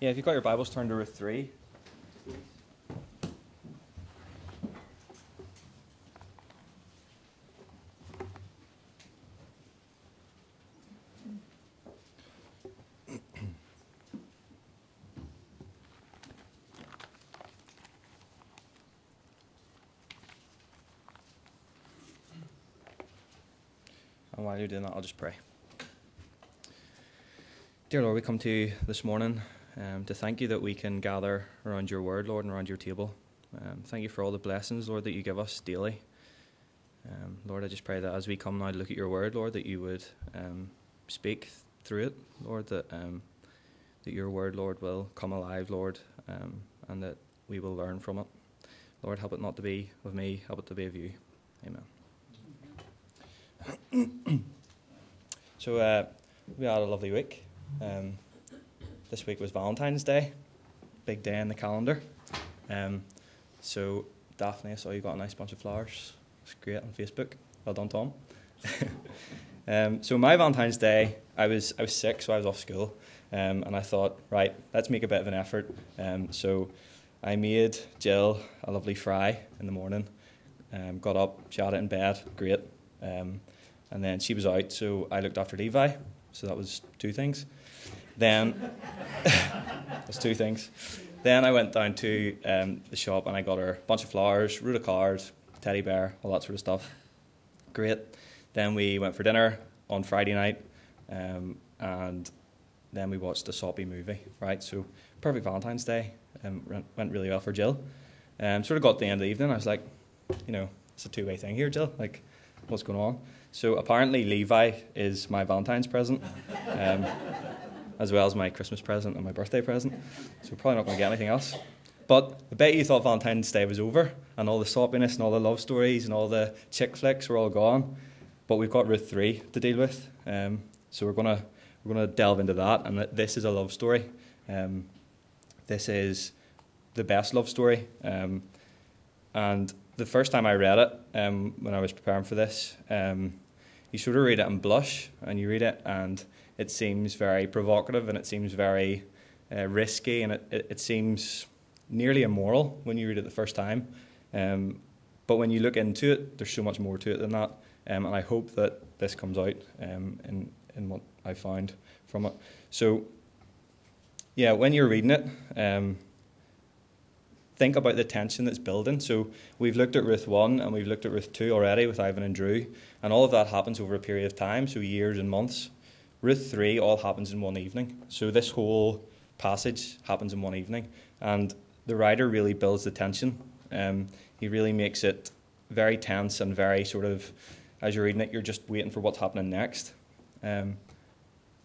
Yeah, if you've got your Bibles, turned to Ruth 3. And while you're doing that, I'll just pray. Dear Lord, we come to you this morning um, to thank you that we can gather around your word, Lord, and around your table. Um, thank you for all the blessings, Lord, that you give us daily. Um, Lord, I just pray that as we come now to look at your word, Lord, that you would um, speak through it, Lord, that, um, that your word, Lord, will come alive, Lord, um, and that we will learn from it. Lord, help it not to be of me, help it to be of you. Amen. so, uh, we had a lovely week. Um, this week was Valentine's Day, big day in the calendar. Um, so, Daphne, I saw you got a nice bunch of flowers. It's great on Facebook. Well done, Tom. um, so, my Valentine's Day, I was I was sick, so I was off school, um, and I thought, right, let's make a bit of an effort. Um, so, I made Jill a lovely fry in the morning. Um, got up, she had it in bed, great. Um, and then she was out, so I looked after Levi. So that was two things. Then, that's two things. Then I went down to um, the shop and I got her a bunch of flowers, wrote a card, teddy bear, all that sort of stuff. Great. Then we went for dinner on Friday night, um, and then we watched a soppy movie. Right, so perfect Valentine's Day. Um, went really well for Jill. Um, sort of got to the end of the evening. I was like, you know, it's a two-way thing here, Jill. Like, what's going on? So apparently Levi is my Valentine's present. Um, as well as my Christmas present and my birthday present. So we're probably not going to get anything else. But I bet you thought Valentine's Day was over and all the soppiness and all the love stories and all the chick flicks were all gone. But we've got Ruth 3 to deal with. Um, so we're going to we're to delve into that. And this is a love story. Um, this is the best love story. Um, and the first time I read it, um, when I was preparing for this, um, you sort of read it and blush, and you read it and it seems very provocative and it seems very uh, risky and it, it, it, seems nearly immoral when you read it the first time. Um, but when you look into it, there's so much more to it than that. Um, and I hope that this comes out um, in, in what I found from it. So, yeah, when you're reading it, um, think about the tension that's building. So, we've looked at Ruth 1 and we've looked at Ruth 2 already with Ivan and Drew, and all of that happens over a period of time, so years and months. Ruth 3 all happens in one evening. So this whole passage happens in one evening. And the writer really builds the tension. Um, he really makes it very tense and very sort of, as you're reading it, you're just waiting for what's happening next. Um,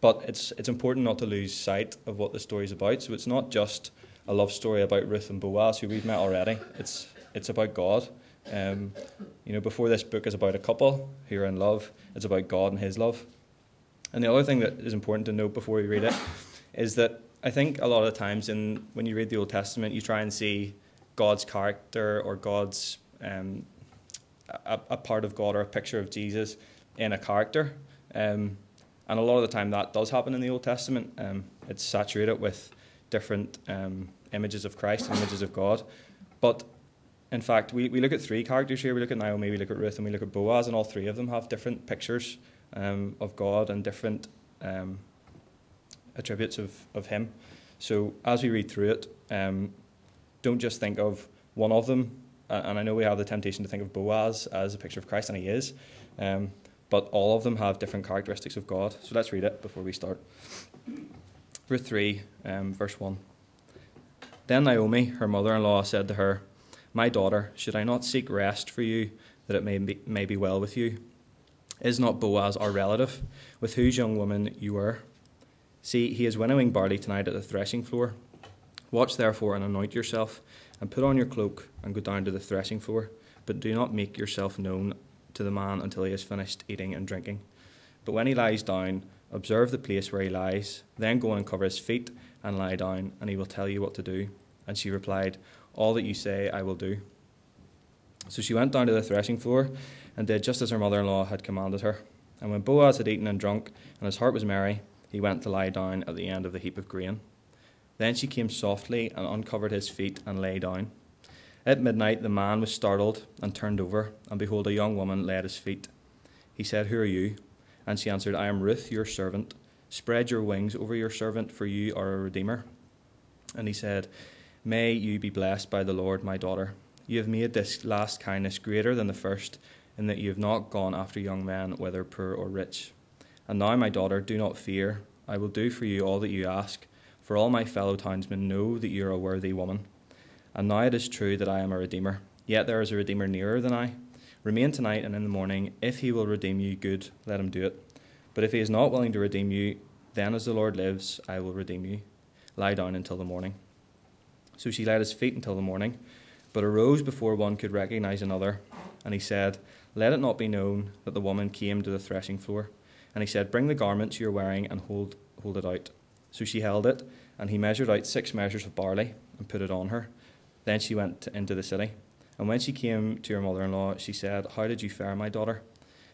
but it's, it's important not to lose sight of what the story is about. So it's not just a love story about Ruth and Boaz, who we've met already. It's, it's about God. Um, you know, before this book is about a couple who are in love, it's about God and His love. And the other thing that is important to note before you read it is that I think a lot of times in when you read the Old Testament, you try and see God's character or God's um, a, a, part of God or a picture of Jesus in a character. Um, and a lot of the time that does happen in the Old Testament. Um, it's saturated with different um, images of Christ and images of God. But in fact, we, we look at three characters here. We look at Naomi, we look at Ruth, and we look at Boaz, and all three of them have different pictures um, of God and different um, attributes of, of Him. So as we read through it, um, don't just think of one of them. and I know we have the temptation to think of Boaz as a picture of Christ, and he is. Um, but all of them have different characteristics of God. So let's read it before we start. Ruth 3, um, verse 1. Then Naomi, her mother in law, said to her, My daughter, should I not seek rest for you, that it may be, may be well with you? Is not Boaz our relative, with whose young woman you were? See, he is winnowing barley tonight at the threshing floor. Watch therefore and anoint yourself, and put on your cloak, and go down to the threshing floor. But do not make yourself known to the man until he has finished eating and drinking. But when he lies down, observe the place where he lies, then go and cover his feet and lie down, and he will tell you what to do. And she replied, All that you say I will do. So she went down to the threshing floor and did just as her mother in law had commanded her. And when Boaz had eaten and drunk, and his heart was merry, he went to lie down at the end of the heap of grain. Then she came softly and uncovered his feet and lay down. At midnight the man was startled and turned over, and behold, a young woman lay at his feet. He said, Who are you? And she answered, I am Ruth, your servant. Spread your wings over your servant, for you are a redeemer. And he said, May you be blessed by the Lord, my daughter. You have made this last kindness greater than the first, in that you have not gone after young men, whether poor or rich. And now, my daughter, do not fear. I will do for you all that you ask, for all my fellow townsmen know that you are a worthy woman. And now it is true that I am a redeemer, yet there is a redeemer nearer than I. Remain tonight and in the morning. If he will redeem you, good, let him do it. But if he is not willing to redeem you, then as the Lord lives, I will redeem you. Lie down until the morning. So she laid his feet until the morning, but arose before one could recognize another. And he said, Let it not be known that the woman came to the threshing floor. And he said, Bring the garments you are wearing and hold, hold it out. So she held it, and he measured out six measures of barley and put it on her. Then she went into the city. And when she came to her mother in law, she said, How did you fare, my daughter?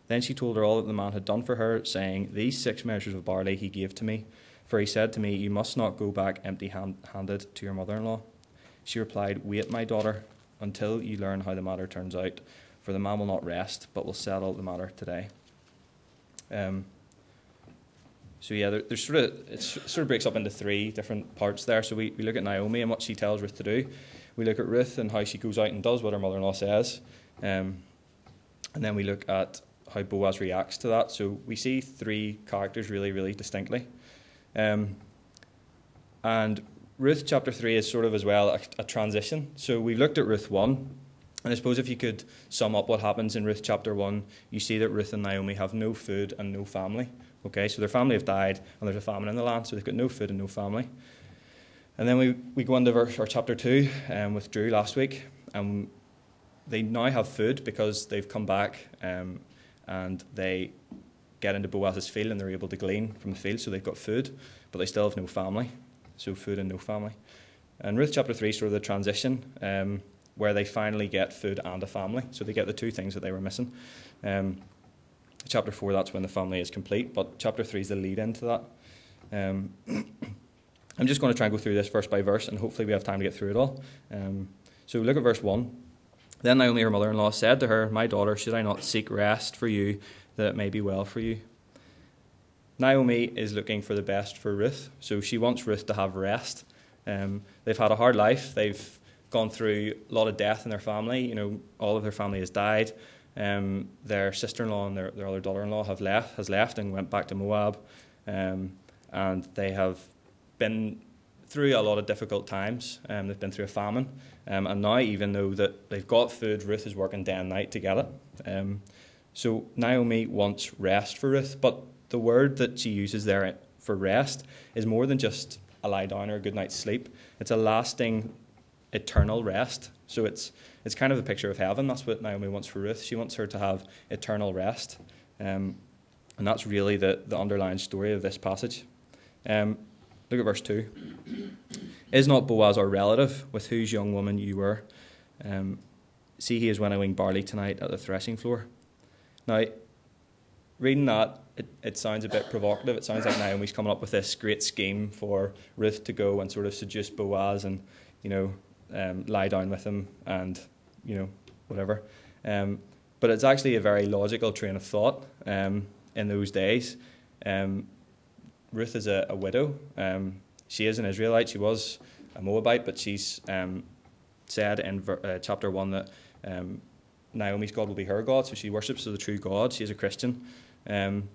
Then she told her all that the man had done for her, saying, These six measures of barley he gave to me. For he said to me, You must not go back empty handed to your mother in law. She replied, Wait, my daughter, until you learn how the matter turns out, for the man will not rest, but will settle the matter today. Um, so yeah, there, there's sort of it sort of breaks up into three different parts there. So we, we look at Naomi and what she tells Ruth to do. We look at Ruth and how she goes out and does what her mother-in-law says, um, and then we look at how Boaz reacts to that. So we see three characters really, really distinctly. Um, and Ruth chapter 3 is sort of as well a, a, transition. So we've looked at Ruth 1, and I suppose if you could sum up what happens in Ruth chapter 1, you see that Ruth and Naomi have no food and no family. Okay, so their family have died, and there's a famine in the land, so they've got no food and no family. And then we, we go into verse, or chapter 2 um, with Drew last week, and they now have food because they've come back um, and they get into Boaz's field and they're able to glean from the field, so they've got food, but they still have no family. So food and no family. And Ruth chapter 3 is sort of the transition um, where they finally get food and a family. So they get the two things that they were missing. Um, chapter 4, that's when the family is complete, but chapter 3 is the lead into that. Um, I'm just going to try and go through this verse by verse, and hopefully we have time to get through it all. Um, so look at verse 1. Then Naomi, her mother in law, said to her, My daughter, should I not seek rest for you, that it may be well for you? Naomi is looking for the best for Ruth, so she wants Ruth to have rest. Um, they've had a hard life. They've gone through a lot of death in their family. You know, all of their family has died. Um, their sister-in-law and their, their other daughter-in-law have left, has left and went back to Moab, um, and they have been through a lot of difficult times. Um, they've been through a famine, um, and now even though that they've got food, Ruth is working day and night to get it. Um, so Naomi wants rest for Ruth, but the word that she uses there for rest is more than just a lie down or a good night's sleep. It's a lasting, eternal rest. So it's it's kind of a picture of heaven. That's what Naomi wants for Ruth. She wants her to have eternal rest, um, and that's really the the underlying story of this passage. Um, look at verse two. Is not Boaz our relative, with whose young woman you were? Um, see, he is winnowing barley tonight at the threshing floor. Now, reading that, it, it sounds a bit provocative. It sounds like Naomi's coming up with this great scheme for Ruth to go and sort of seduce Boaz and, you know, um, lie down with him and, you know, whatever. Um, but it's actually a very logical train of thought um, in those days. Um, Ruth is a, a widow. Um, she is an Israelite. She was a Moabite, but she's um, said in ver- uh, chapter 1 that Naomi's God will be her God, so she worships the true God. She is a Christian. Um,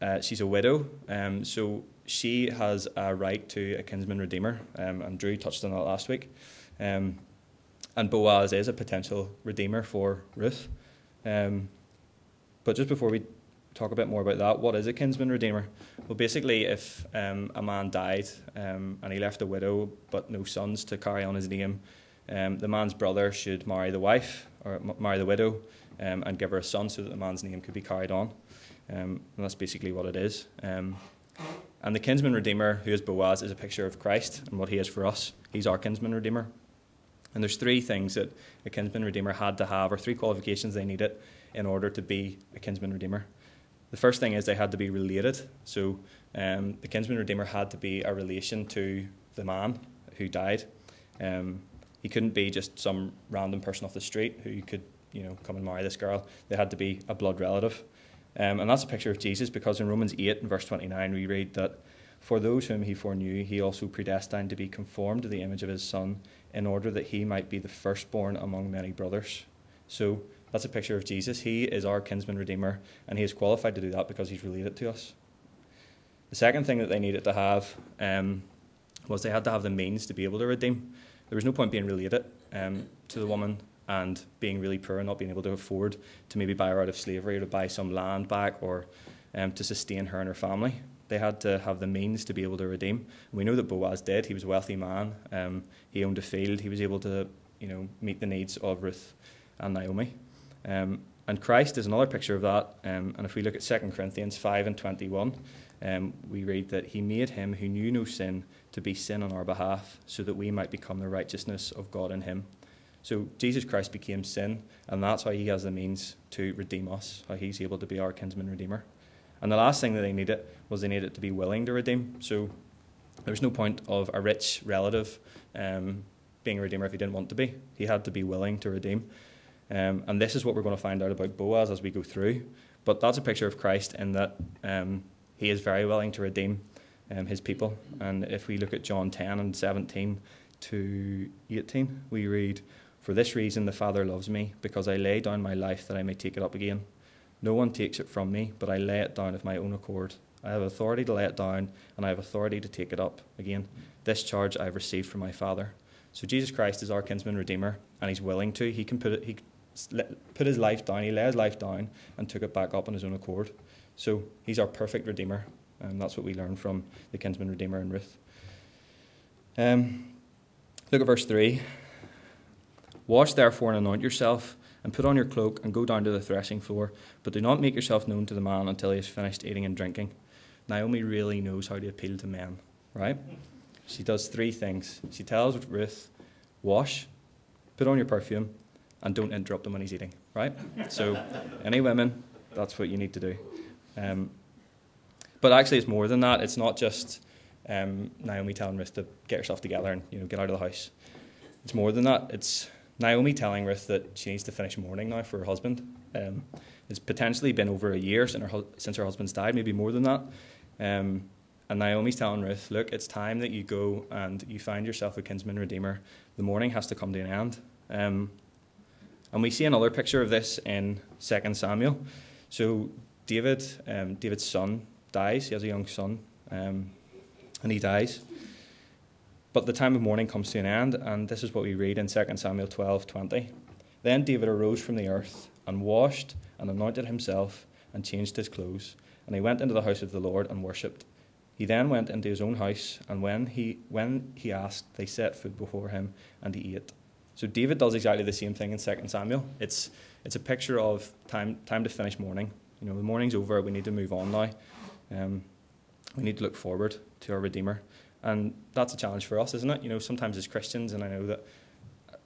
uh, she's a widow, um, so she has a right to a kinsman redeemer, um, and Drew touched on that last week. Um, and Boaz is a potential redeemer for Ruth. Um, but just before we talk a bit more about that, what is a kinsman redeemer? Well, basically, if um, a man died and he left a widow but no sons to carry on his name, the man's brother should marry the wife or marry the widow and give her a son so that the man's name could be carried on. Um, and that's basically what it is. Um, and the kinsman redeemer, who is Boaz, is a picture of Christ and what he is for us. He's our kinsman redeemer. And there's three things that a kinsman redeemer had to have, or three qualifications they needed in order to be a kinsman redeemer. The first thing is they had to be related. So um, the kinsman redeemer had to be a relation to the man who died. Um, he couldn't be just some random person off the street who you could, you know, come and marry this girl. They had to be a blood relative. Um, and that's a picture of Jesus because in Romans 8 and verse 29 we read that for those whom he foreknew, he also predestined to be conformed to the image of his Son, in order that he might be the firstborn among many brothers. So that's a picture of Jesus. He is our kinsman redeemer, and he is qualified to do that because he's related to us. The second thing that they needed to have um, was they had to have the means to be able to redeem. There was no point being related um, to the woman and being really poor and not being able to afford to maybe buy her out of slavery or to buy some land back or um, to sustain her and her family. They had to have the means to be able to redeem. And we know that Boaz did. He was a wealthy man. Um, he owned a field. He was able to, you know, meet the needs of Ruth and Naomi. Um, and Christ is another picture of that. Um, and if we look at 2 Corinthians 5 and 21, um, we read that he made him who knew no sin to be sin on our behalf, so that we might become the righteousness of God in him. So Jesus Christ became sin, and that's how he has the means to redeem us, how he's able to be our kinsman redeemer. And the last thing that they needed was they needed to be willing to redeem. So there's no point of a rich relative um, being a redeemer if he didn't want to be. He had to be willing to redeem. Um, and this is what we're going to find out about Boaz as we go through. But that's a picture of Christ in that um, he is very willing to redeem um, his people. And if we look at John 10 and 17 to 18, we read, For this reason the Father loves me, because I lay down my life that I may take it up again. No one takes it from me, but I lay it down of my own accord. I have authority to lay it down, and I have authority to take it up again. This charge I have received from my Father. So Jesus Christ is our kinsman redeemer, and He's willing to. He can put it. He put his life down. He laid his life down and took it back up on his own accord. So He's our perfect redeemer, and that's what we learn from the kinsman redeemer in Ruth. Um, look at verse three. Wash therefore and anoint yourself and put on your cloak and go down to the threshing floor, but do not make yourself known to the man until he has finished eating and drinking. Naomi really knows how to appeal to men, right? She does three things. She tells Ruth, wash, put on your perfume, and don't interrupt him when he's eating, right? So, any women, that's what you need to do. Um, but actually, it's more than that. It's not just um, Naomi telling Ruth to get herself together and you know get out of the house. It's more than that. It's Naomi telling Ruth that she needs to finish mourning now for her husband. Um, it's potentially been over a year since her, since her husband's died, maybe more than that. Um, and Naomi's telling Ruth, look, it's time that you go and you find yourself a kinsman redeemer. The mourning has to come to an end. Um, and we see another picture of this in 2 Samuel. So David, um, David's son, dies. He has a young son, um, and he dies. But the time of mourning comes to an end, and this is what we read in 2 Samuel 12 20. Then David arose from the earth and washed and anointed himself and changed his clothes. And he went into the house of the Lord and worshipped. He then went into his own house, and when he, when he asked, they set food before him, and he ate. So David does exactly the same thing in 2 Samuel. It's, it's a picture of time, time to finish mourning. You know, the mourning's over, we need to move on now. Um, we need to look forward to our Redeemer. And that's a challenge for us, isn't it? You know, sometimes as Christians, and I know that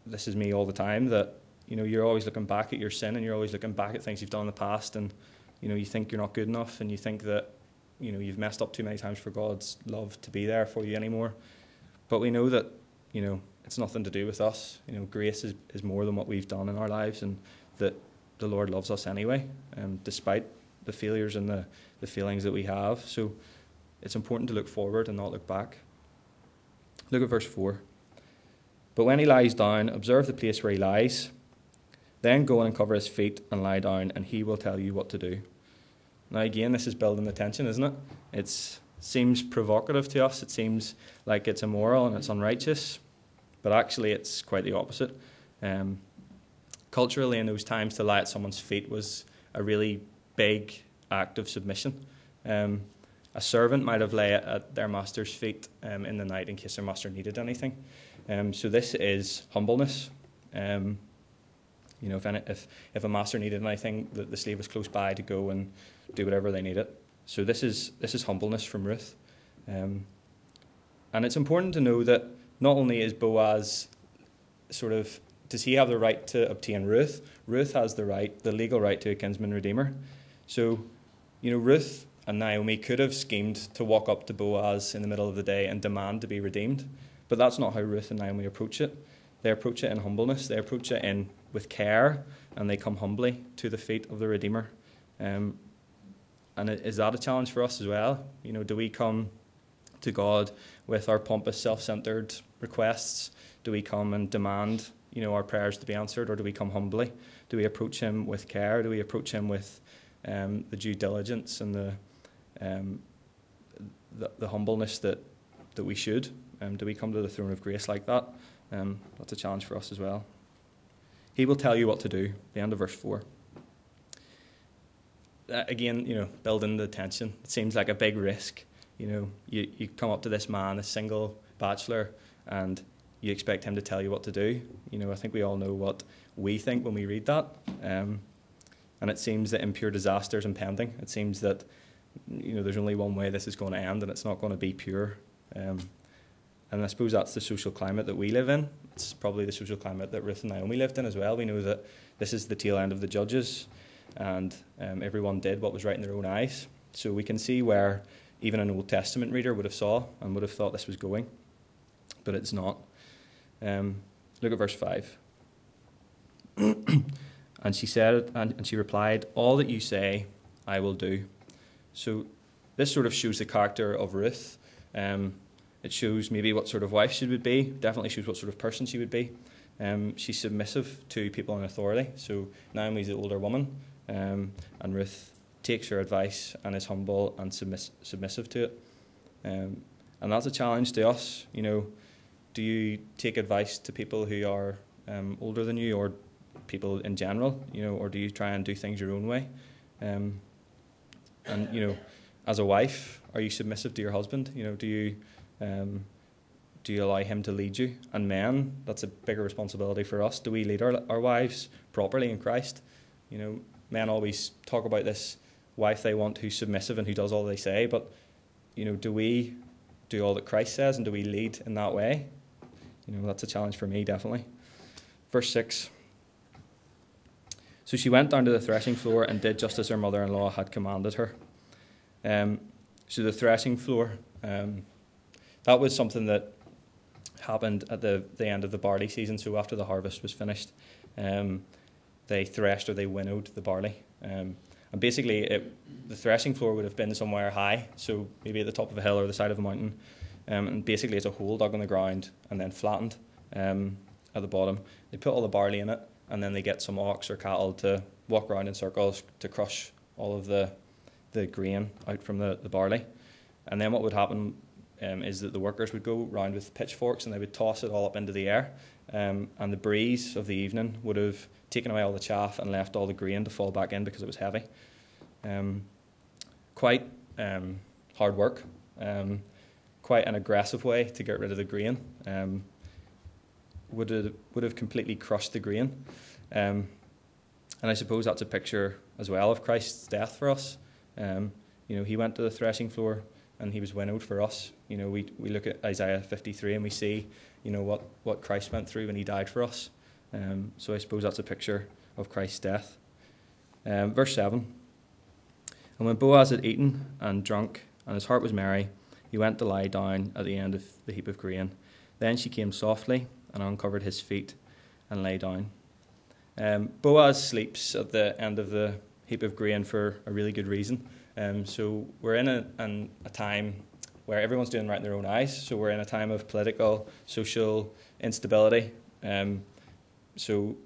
this is me all the time, that, you know, you're always looking back at your sin and you're always looking back at things you've done in the past and, you know, you think you're not good enough and you think that, you know, you've messed up too many times for God's love to be there for you anymore. But we know that, you know, it's nothing to do with us. You know, grace is, is more than what we've done in our lives and that the Lord loves us anyway, um, despite the failures and the, the feelings that we have. So it's important to look forward and not look back. Look at verse 4. But when he lies down, observe the place where he lies. Then go and cover his feet and lie down, and he will tell you what to do. Now, again, this is building the tension, isn't it? It seems provocative to us. It seems like it's immoral and it's unrighteous, but actually, it's quite the opposite. Um, culturally, in those times, to lie at someone's feet was a really big act of submission. Um, a servant might have lay at their master's feet um, in the night in case their master needed anything. Um, so this is humbleness. Um, you know, if, any, if if a master needed anything, the, the slave was close by to go and do whatever they needed. So this is this is humbleness from Ruth, um, and it's important to know that not only is Boaz sort of does he have the right to obtain Ruth? Ruth has the right, the legal right to a kinsman redeemer. So, you know, Ruth and Naomi could have schemed to walk up to Boaz in the middle of the day and demand to be redeemed. But that's not how Ruth and Naomi approach it. They approach it in humbleness, they approach it in with care, and they come humbly to the feet of the Redeemer. Um, and is that a challenge for us as well? You know, do we come to God with our pompous, self-centered requests? Do we come and demand, you know, our prayers to be answered, or do we come humbly? Do we approach Him with care? Do we approach Him with um, the due diligence and the, um, the, the humbleness that that we should? Um, do we come to the throne of grace like that? Um, that's a challenge for us as well. He will tell you what to do. The end of verse four. Uh, again, you know, building the tension. It seems like a big risk. You know, you, you come up to this man, a single bachelor, and you expect him to tell you what to do. You know, I think we all know what we think when we read that. Um, and it seems that impure disaster is impending. It seems that, you know, there's only one way this is going to end, and it's not going to be pure. Um, and I suppose that's the social climate that we live in. It's probably the social climate that Ruth and Naomi lived in as well. We know that this is the tail end of the judges, and um, everyone did what was right in their own eyes. So we can see where even an Old Testament reader would have saw and would have thought this was going, but it's not. Um, look at verse five. and she said, and, and she replied, "All that you say, I will do." So this sort of shows the character of Ruth. Um, it shows maybe what sort of wife she would be. Definitely shows what sort of person she would be. Um, she's submissive to people in authority. So Naomi's the older woman, um, and Ruth takes her advice and is humble and submiss- submissive to it. Um, and that's a challenge to us. You know, do you take advice to people who are um, older than you, or people in general? You know, or do you try and do things your own way? And you know, as a wife, are you submissive to your husband? You know, do you um, do you allow him to lead you? And men, that's a bigger responsibility for us. Do we lead our, our wives properly in Christ? You know, men always talk about this wife they want who's submissive and who does all they say, but you know, do we do all that Christ says and do we lead in that way? You know, that's a challenge for me, definitely. Verse 6. So she went down to the threshing floor and did just as her mother in law had commanded her. Um, so the threshing floor, um, that was something that happened at the, the end of the barley season. So after the harvest was finished, um, they threshed or they winnowed the barley. Um, and basically, it, the threshing floor would have been somewhere high, so maybe at the top of a hill or the side of a mountain. Um, and basically, it's a hole dug in the ground and then flattened um, at the bottom. They put all the barley in it, and then they get some ox or cattle to walk around in circles to crush all of the, the grain out from the, the barley. And then what would happen um, is that the workers would go round with pitchforks and they would toss it all up into the air. Um, and the breeze of the evening would have taken away all the chaff and left all the grain to fall back in because it was heavy. Um, quite um, hard work, um, quite an aggressive way to get rid of the grain. Um, would have, would have completely crushed the grain. and I suppose that's a picture as well of Christ's death for us. You know, he went to the threshing floor and he was winnowed for us. You know, we, we look at Isaiah 53 and we see, you know, what, what Christ went through when he died for us. Um, so I suppose that's a picture of Christ's death. Um, verse 7 And when Boaz had eaten and drunk, and his heart was merry, he went to lie down at the end of the heap of grain. Then she came softly and uncovered his feet and lay down. Um, Boaz sleeps at the end of the heap of grain for a really good reason. Um, so we're in a, an, a time where everyone's doing right in their own eyes. So we're in a time of political, social instability. Um, so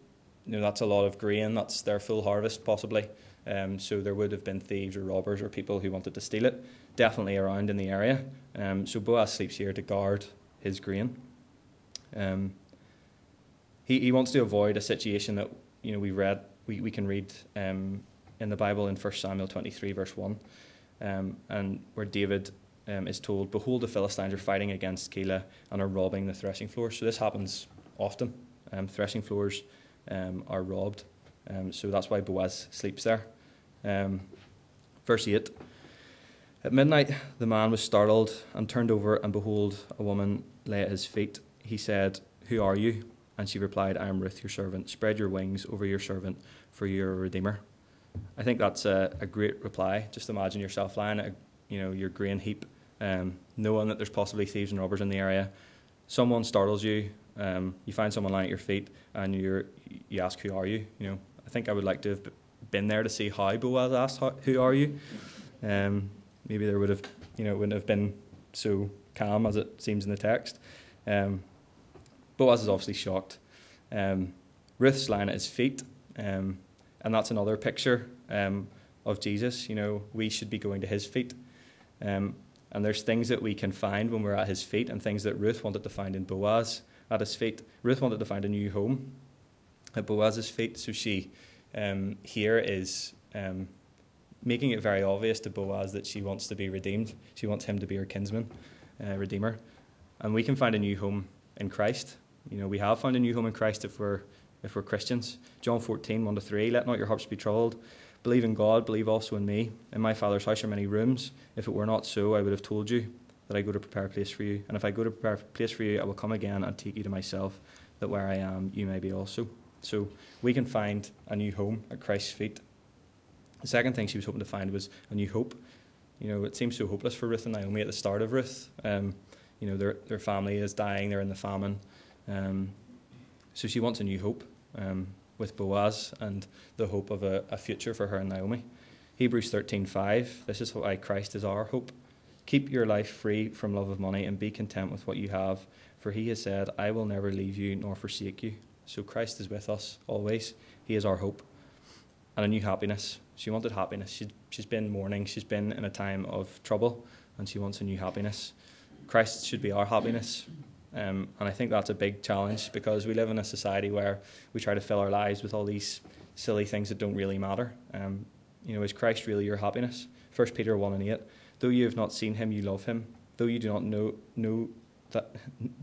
you know that's a lot of grain. That's their full harvest possibly. Um, so there would have been thieves or robbers or people who wanted to steal it, definitely around in the area. Um, so Boaz sleeps here to guard his grain. Um, he he wants to avoid a situation that you know we read we, we can read um, in the Bible in 1 Samuel 23, verse 1, um, and where David um, is told, Behold, the Philistines are fighting against Keilah and are robbing the threshing floors. So this happens often. Um, threshing floors um, are robbed. Um, so that's why Boaz sleeps there. Um, verse 8 At midnight, the man was startled and turned over, and behold, a woman lay at his feet. He said, Who are you? And she replied, I am Ruth, your servant. Spread your wings over your servant, for you are a redeemer. I think that's a, a great reply. Just imagine yourself lying at a, you know your grain heap, um, knowing that there's possibly thieves and robbers in the area. Someone startles you. Um, you find someone lying at your feet, and you you ask, "Who are you?" You know, I think I would like to have been there to see how Boaz asked, "Who are you?" Um, maybe there would have, you know, wouldn't have been so calm as it seems in the text. Um, Boaz is obviously shocked. Um, Ruth's lying at his feet, um, and that's another picture um, of Jesus. You know, we should be going to his feet. Um, and there's things that we can find when we're at his feet, and things that Ruth wanted to find in Boaz at his feet. Ruth wanted to find a new home at Boaz's feet, so she um, here is um, making it very obvious to Boaz that she wants to be redeemed. She wants him to be her kinsman, uh, redeemer. And we can find a new home in Christ. You know, we have found a new home in Christ if we're if we're Christians. John 14, 1 to 3, let not your hearts be troubled. Believe in God, believe also in me. In my Father's house are many rooms. If it were not so, I would have told you that I go to prepare a place for you. And if I go to prepare a place for you, I will come again and take you to myself, that where I am, you may be also. So we can find a new home at Christ's feet. The second thing she was hoping to find was a new hope. You know, it seems so hopeless for Ruth and Naomi at the start of Ruth. Um, you know, their, their family is dying, they're in the famine. Um, so she wants a new hope um, with Boaz and the hope of a, a future for her and Naomi. Hebrews 13:5. This is why Christ is our hope. Keep your life free from love of money and be content with what you have, for he has said, I will never leave you nor forsake you. So Christ is with us always. He is our hope. And a new happiness. She wanted happiness. She, she's been mourning. She's been in a time of trouble, and she wants a new happiness. Christ should be our happiness. Um, and I think that's a big challenge because we live in a society where we try to fill our lives with all these silly things that don't really matter. Um, you know, is Christ really your happiness? 1 Peter 1 and 8. Though you have not seen him, you love him. Though you do not know, know that,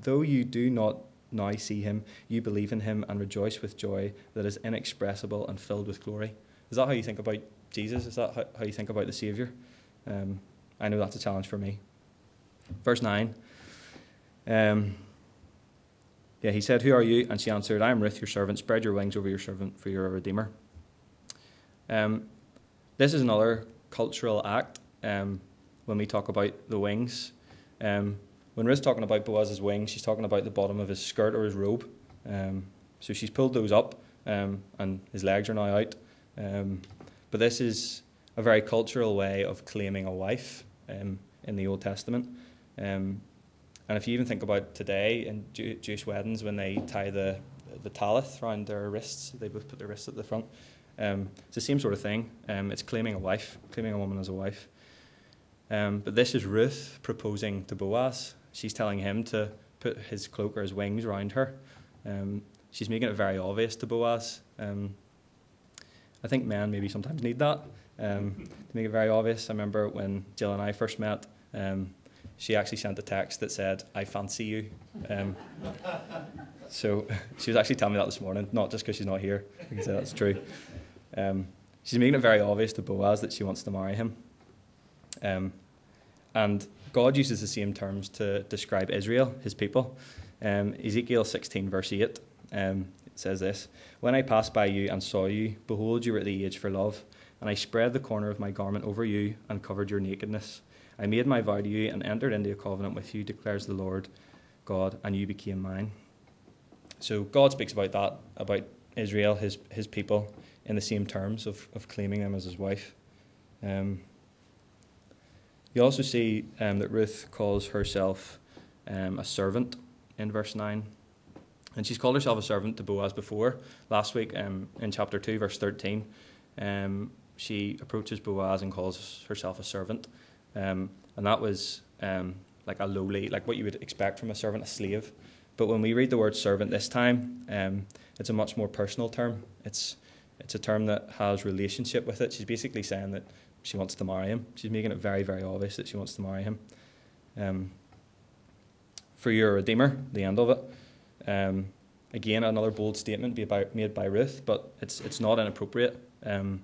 though you do not now see him, you believe in him and rejoice with joy that is inexpressible and filled with glory. Is that how you think about Jesus? Is that how, how you think about the Saviour? Um, I know that's a challenge for me. Verse 9. Um, yeah, he said, Who are you? And she answered, I am Ruth, your servant. Spread your wings over your servant, for you're a redeemer. Um, this is another cultural act um, when we talk about the wings. Um, when Ruth's talking about Boaz's wings, she's talking about the bottom of his skirt or his robe. Um, so she's pulled those up, um, and his legs are now out. Um, but this is a very cultural way of claiming a wife in the Old Testament. Um, and if you even think about today in Jew- Jewish weddings, when they tie the the talith around their wrists, they both put their wrists at the front. Um, it's the same sort of thing. Um, it's claiming a wife, claiming a woman as a wife. Um, but this is Ruth proposing to Boaz. She's telling him to put his cloak or his wings around her. Um, she's making it very obvious to Boaz. Um, I think men maybe sometimes need that um, to make it very obvious. I remember when Jill and I first met, um, she actually sent a text that said, I fancy you. Um, so she was actually telling me that this morning, not just because she's not here. I can say that's true. Um, she's making it very obvious to Boaz that she wants to marry him. Um, and God uses the same terms to describe Israel, his people. Um, Ezekiel 16, verse 8, um, it says this When I passed by you and saw you, behold, you were at the age for love, and I spread the corner of my garment over you and covered your nakedness. I made my vow to you and entered into a covenant with you, declares the Lord God, and you became mine. So God speaks about that, about Israel, his, his people, in the same terms of, of claiming them as his wife. Um, you also see um, that Ruth calls herself um, a servant in verse 9. And she's called herself a servant to Boaz before. Last week um, in chapter 2, verse 13, um, she approaches Boaz and calls herself a servant. Um, and that was um, like a lowly, like what you would expect from a servant, a slave. But when we read the word servant this time, um, it's a much more personal term. It's it's a term that has relationship with it. She's basically saying that she wants to marry him. She's making it very, very obvious that she wants to marry him. Um, for your redeemer, the end of it. Um, again, another bold statement made by Ruth, but it's it's not inappropriate. Um,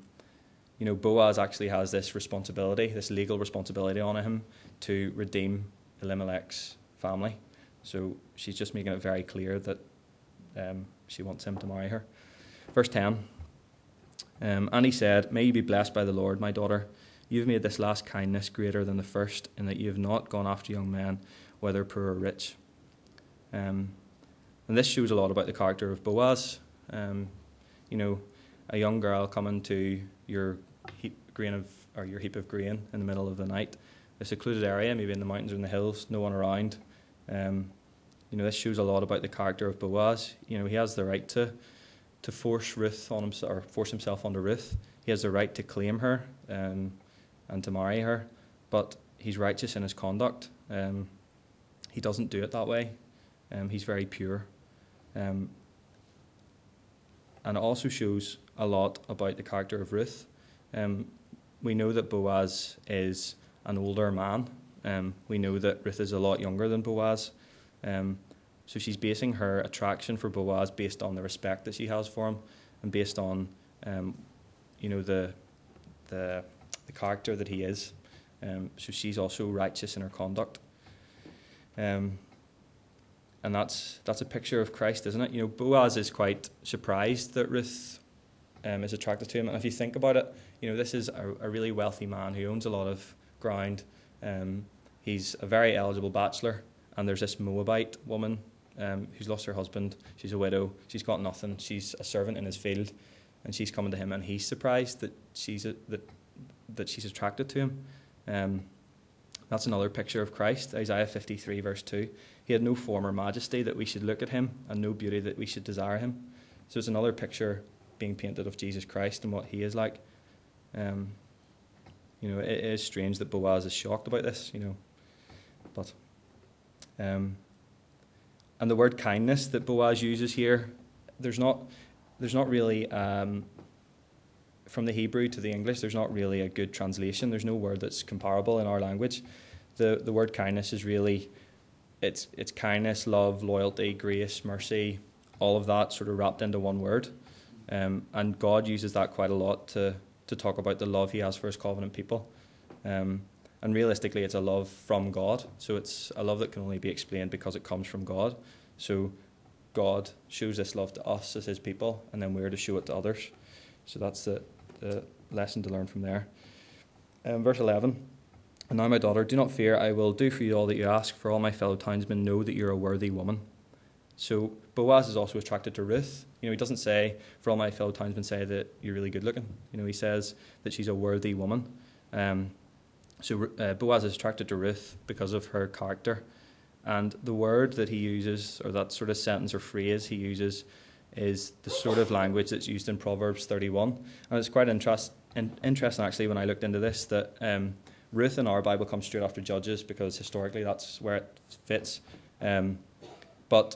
you know, Boaz actually has this responsibility, this legal responsibility on him to redeem Elimelech's family. So she's just making it very clear that um, she wants him to marry her. Verse 10 Um, and he said, May you be blessed by the Lord, my daughter. You have made this last kindness greater than the first, in that you have not gone after young men, whether poor or rich. Um, and this shows a lot about the character of Boaz. Um, you know, a young girl coming to your heap grain of or your heap of grain in the middle of the night, a secluded area, maybe in the mountains or in the hills, no one around. Um, you know, this shows a lot about the character of Boaz. You know, he has the right to to force Ruth on himself or force himself onto Ruth. He has the right to claim her um, and to marry her, but he's righteous in his conduct. Um, he doesn't do it that way. Um, he's very pure. And it also shows a lot about the character of Ruth. Um, we know that Boaz is an older man. Um, we know that Ruth is a lot younger than Boaz. Um, so she's basing her attraction for Boaz based on the respect that she has for him, and based on, um, you know, the the the character that he is. Um, so she's also righteous in her conduct. Um, and that's that's a picture of Christ, isn't it? You know, Boaz is quite surprised that Ruth um, is attracted to him, and if you think about it, you know, this is a, a really wealthy man who owns a lot of ground. Um, he's a very eligible bachelor, and there's this Moabite woman um, who's lost her husband. She's a widow. She's got nothing. She's a servant in his field, and she's coming to him, and he's surprised that she's a, that that she's attracted to him. Um, that's another picture of Christ. Isaiah 53, verse 2. He had no form or majesty that we should look at him, and no beauty that we should desire him. So it's another picture being painted of Jesus Christ and what he is like. Um, you know, it is strange that Boaz is shocked about this, you know. But um, and the word kindness that Boaz uses here, there's not, there's not really, um, from the Hebrew to the English, there's not really a good translation. There's no word that's comparable in our language. The, the word kindness is really, it's, it's kindness, love, loyalty, grace, mercy, all of that sort of wrapped into one word. Um, and God uses that quite a lot to, to talk about the love he has for his covenant people. Um, and realistically, it's a love from God. So it's a love that can only be explained because it comes from God. So God shows this love to us as his people, and then we're to show it to others. So that's the, the lesson to learn from there. Um, verse 11 And now, my daughter, do not fear. I will do for you all that you ask, for all my fellow townsmen know that you're a worthy woman. So Boaz is also attracted to Ruth. You know, he doesn't say, for all my fellow townsmen say that you're really good looking. You know, he says that she's a worthy woman. Um, so uh, Boaz is attracted to Ruth because of her character. And the word that he uses, or that sort of sentence or phrase he uses, is the sort of language that's used in Proverbs 31. And it's quite interest, in, interesting, actually, when I looked into this, that um, Ruth in our Bible comes straight after Judges because historically that's where it fits. Um, but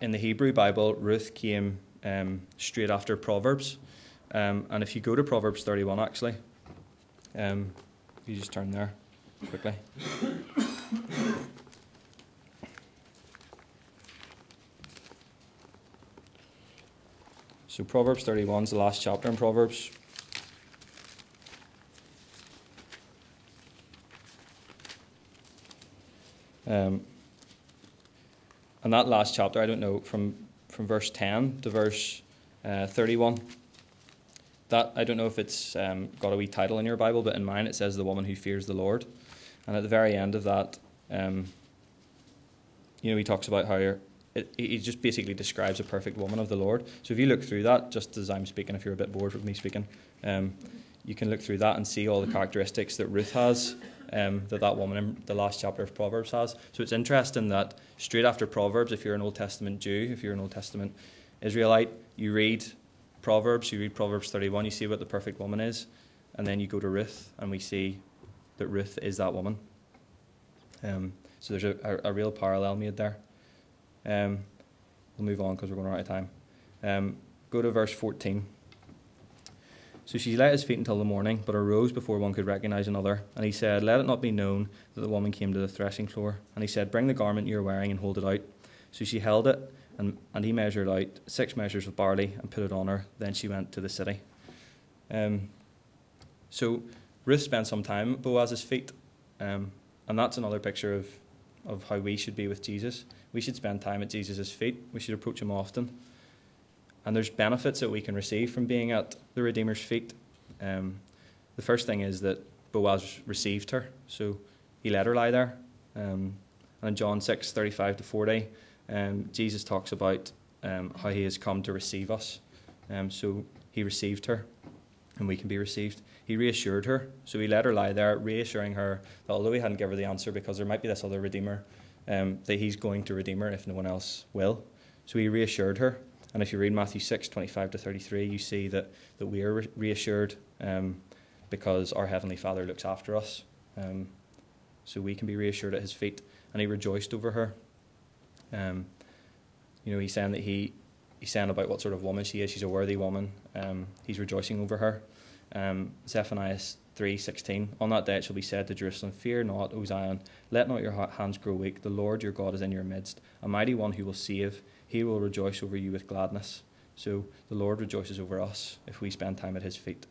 in the Hebrew Bible, Ruth came um, straight after Proverbs. Um, and if you go to Proverbs 31, actually, um, you just turn there quickly. So Proverbs 31 is the last chapter in Proverbs. Um, and that last chapter, I don't know, from, from verse 10 to verse uh, 31, that I don't know if it's um, got a wee title in your Bible, but in mine it says the woman who fears the Lord. And at the very end of that, um, you know, he talks about how it, he just basically describes a perfect woman of the Lord. So if you look through that, just as I'm speaking, if you're a bit bored with me speaking, um, you can look through that and see all the characteristics that Ruth has, um, that that woman in the last chapter of Proverbs has. So it's interesting that straight after Proverbs, if you're an Old Testament Jew, if you're an Old Testament Israelite, you read Proverbs, you read Proverbs 31, you see what the perfect woman is, and then you go to Ruth, and we see that Ruth is that woman. Um, so there's a, a, a, real parallel made there. Um, we'll move on because we're going out of time. Um, go to verse 14. So she let his feet until the morning, but arose before one could recognize another. And he said, Let it not be known that the woman came to the threshing floor. And he said, Bring the garment you are wearing and hold it out. So she held it and, and he measured out six measures of barley and put it on her. Then she went to the city. Um, so Ruth spent some time at Boaz's feet. Um, and that's another picture of, of how we should be with Jesus. We should spend time at Jesus' feet. We should approach him often. And there's benefits that we can receive from being at the Redeemer's feet. Um, the first thing is that Boaz received her, so he let her lie there. Um, and in John 6 35 to 40, um, Jesus talks about um, how he has come to receive us. Um, so he received her, and we can be received. He reassured her, so he let her lie there, reassuring her that although he hadn't given her the answer, because there might be this other Redeemer, um, that he's going to redeem her if no one else will. So he reassured her. And if you read Matthew 6 25 to 33, you see that, that we are reassured um, because our Heavenly Father looks after us. Um, so we can be reassured at his feet. And he rejoiced over her. Um, you know, he's saying that he, he's saying about what sort of woman she is. She's a worthy woman. Um, he's rejoicing over her. Um, Zephaniah 3.16 On that day it shall be said to Jerusalem, Fear not, O Zion, let not your hands grow weak. The Lord your God is in your midst, a mighty one who will save. He will rejoice over you with gladness. So the Lord rejoices over us if we spend time at his feet.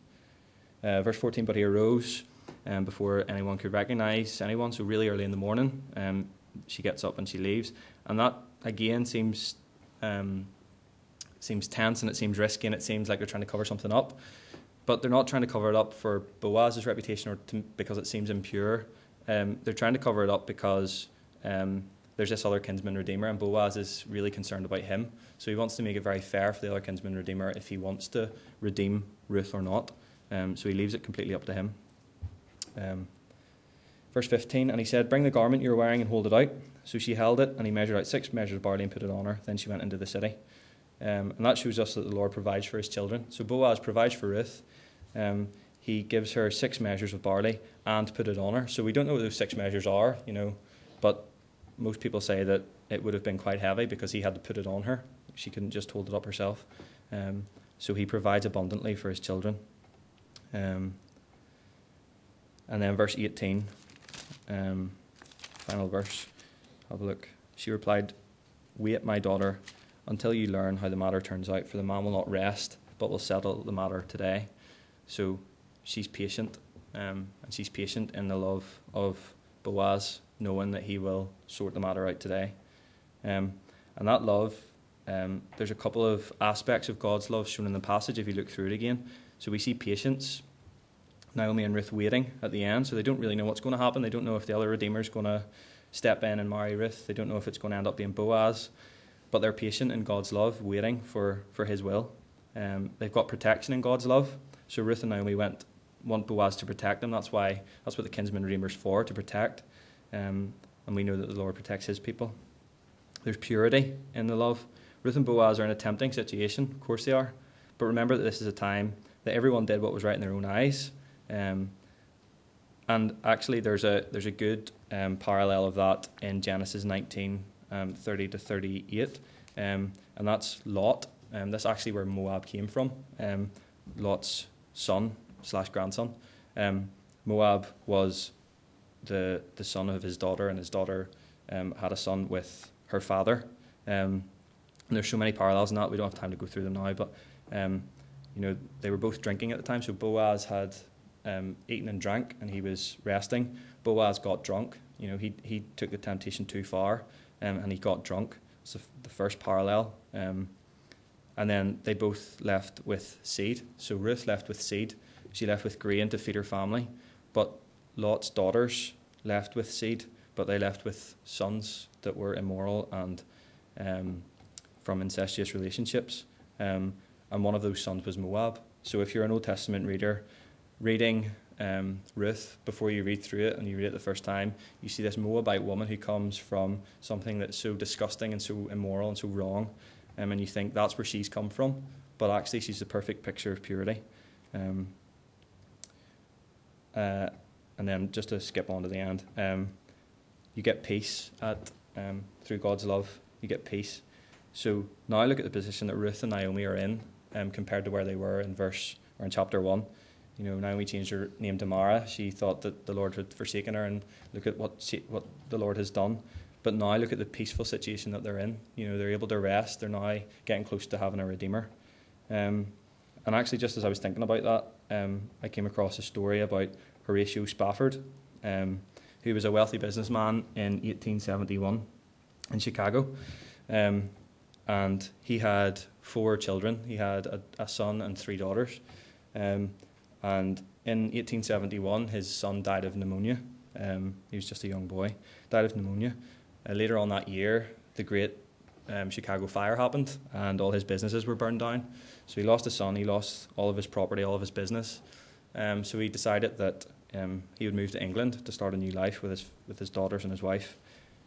Uh, verse 14, but he arose um, before anyone could recognize anyone, so really early in the morning, um, she gets up and she leaves. And that, again, seems, um, seems tense and it seems risky and it seems like they're trying to cover something up. But they're not trying to cover it up for Boaz's reputation or to, because it seems impure. Um, they're trying to cover it up because um, there's this other kinsman redeemer, and Boaz is really concerned about him. So he wants to make it very fair for the other kinsman redeemer if he wants to redeem Ruth or not. Um, so he leaves it completely up to him. Um, verse 15, and he said, Bring the garment you're wearing and hold it out. So she held it, and he measured out six measures of barley and put it on her. Then she went into the city. Um, and that shows us that the Lord provides for his children. So Boaz provides for Ruth. Um, he gives her six measures of barley and put it on her. So we don't know what those six measures are, you know, but most people say that it would have been quite heavy because he had to put it on her. She couldn't just hold it up herself. Um, so he provides abundantly for his children. Um, and then verse 18, um, final verse, have a look. She replied, Wait, my daughter, until you learn how the matter turns out, for the man will not rest, but will settle the matter today. So she's patient, um, and she's patient in the love of Boaz, knowing that he will sort the matter out today. Um, and that love, um, there's a couple of aspects of God's love shown in the passage if you look through it again. So we see patience, Naomi and Ruth waiting at the end, so they don't really know what's going to happen. They don't know if the other Redeemer is going to step in and marry Ruth. They don't know if it's going to end up being Boaz, but they're patient in God's love, waiting for, for His will. Um, they've got protection in God's love. So Ruth and Naomi went want Boaz to protect them. That's why that's what the kinsman redeemer's for to protect. Um, and we know that the Lord protects His people. There's purity in the love. Ruth and Boaz are in a tempting situation, of course they are. But remember that this is a time that everyone did what was right in their own eyes. Um, and actually, there's a there's a good um, parallel of that in Genesis 19, um, 30 to 38, um, and that's Lot. Um, that's actually where Moab came from. Um, Lot's son slash grandson. Moab was the the son of his daughter, and his daughter had a son with her father. and there's so many parallels in that. We don't have time to go through them now, but you know they were both drinking at the time. So Boaz had um, eaten and drank, and he was resting. Boaz got drunk. You know, he he took the temptation too far, um, and he got drunk. So the first parallel. Um, and then they both left with seed. So Ruth left with seed. She left with grain to feed her family. But Lot's daughters left with seed, but they left with sons that were immoral and um, from incestuous relationships. Um, and one of those sons was Moab. So if you're an Old Testament reader, reading um, Ruth before you read through it and you read it the first time, you see this Moabite woman who comes from something that's so disgusting and so immoral and so wrong, um, and you think that's where she's come from, but actually she's the perfect picture of purity. Um, uh, and then just to skip on to the end, um, you get peace at um, through God's love. You get peace. So now look at the position that Ruth and Naomi are in um, compared to where they were in verse or in chapter one you know, Naomi changed her name to Mara. She thought that the Lord had forsaken her, and look at what she, what the Lord has done. But now look at the peaceful situation that they're in. You know, they're able to rest. They're now getting close to having a redeemer. Um, and actually, just as I was thinking about that, um, I came across a story about Horatio Spafford, um, who was a wealthy businessman in 1871 in Chicago. Um, and he had four children. He had a, a son and three daughters. Um, and in 1871, his son died of pneumonia. Um, he was just a young boy, died of pneumonia. Uh, later on that year, the great um, Chicago fire happened, and all his businesses were burned down. So he lost his son, he lost all of his property, all of his business. Um, so he decided that um, he would move to England to start a new life with his with his daughters and his wife.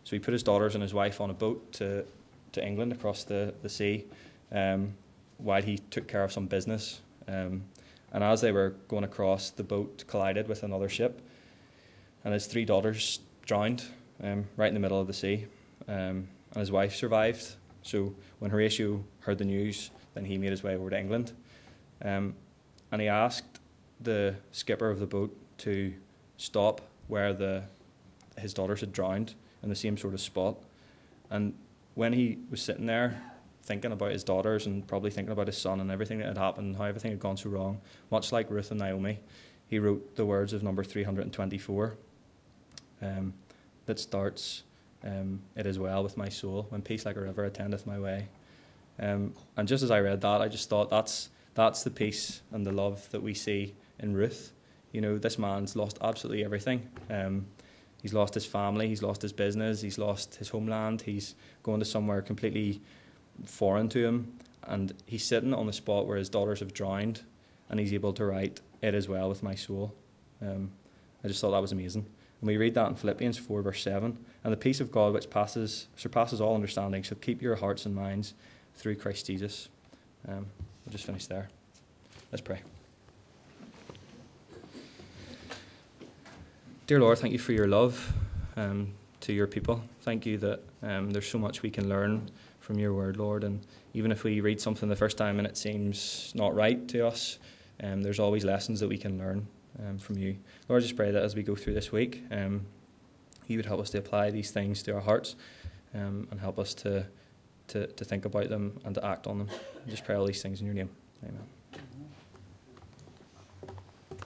So he put his daughters and his wife on a boat to to England across the the sea, um, while he took care of some business. Um, and as they were going across, the boat collided with another ship, and his three daughters drowned um, right in the middle of the sea, um, and his wife survived. So when Horatio heard the news, then he made his way over to England, um, and he asked the skipper of the boat to stop where the his daughters had drowned in the same sort of spot. And when he was sitting there thinking about his daughters and probably thinking about his son and everything that had happened, how everything had gone so wrong, much like Ruth and Naomi, he wrote the words of number 324 um, that starts, um, It is well with my soul, when peace like a river attendeth my way. Um, and just as I read that, I just thought that's, that's the peace and the love that we see in Ruth. You know, this man's lost absolutely everything. Um, he's lost his family, he's lost his business, he's lost his homeland, he's going to somewhere completely foreign to him, and he's sitting on the spot where his daughters have drowned, and he's able to write, It is well with my soul. Um, I just thought that was amazing. And we read that in Philippians 4, verse 7. And the peace of God, which passes, surpasses all understanding, shall keep your hearts and minds through Christ Jesus. Um, we'll just finish there. Let's pray. Dear Lord, thank you for your love um, to your people. Thank you that um, there's so much we can learn from your word, Lord. And even if we read something the first time and it seems not right to us, um, there's always lessons that we can learn um, from you. Lord, I just pray that as we go through this week, um, you would help us to apply these things to our hearts um, and help us to, to, to think about them and to act on them. I just pray all these things in your name. Amen.